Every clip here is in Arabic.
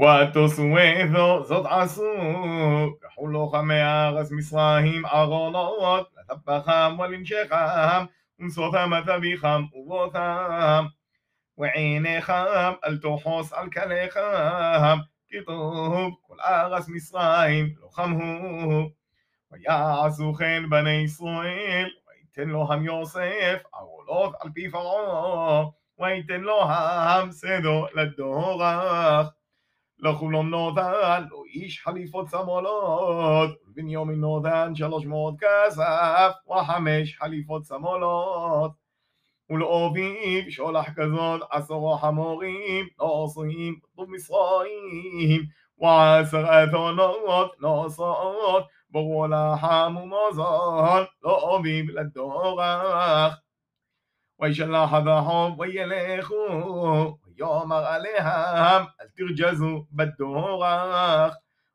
ותוס ואיזו זאת עשו, קחו לוחמי ארץ מצרים ארונות, לטפחם ולנשכם, ומסותם תביחם ובותם. وعينيهم التوحوس على كليهم كتوب كل أغس مصرايم لخمه ويعزو خيل بني إسرائيل ويتن لهم يوسف أغولوك على بي فرعو ويتن لهم سدو للدورخ לכולם נודן, לא איש חליפות שמאלות, בנימין נודן שלוש מאות כסף, וחמש חליפות סמולות. ולאוביב שולח כזאת עשרו חמורים, נוסעים טוב מצרים, ועשר אתונות נוסעות, ברו לחם ומזון, לאביו לדורך. וישלח הדחום וילכו, ויאמר עליהם ترجز بالدوراخ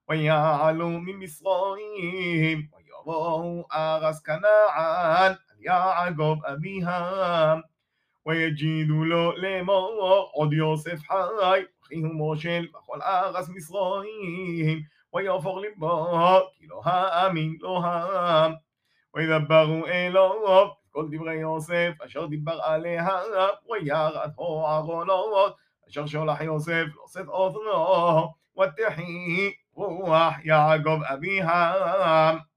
ويعلو من مصرهم ويراه أرس كنعان يعقوب أبيهم ويجيد לו לאמור עוד יוסף חי, אחי ומושל בכל ארץ מצרים, ויעבור לבו, כי לא האמין לו העם. וידברו אלוהו כל דברי יוסף אשר דיבר עליהם, וירד הו ערונות, لح يوسف يوسف أذنه واتحي هو يعقوب أبيها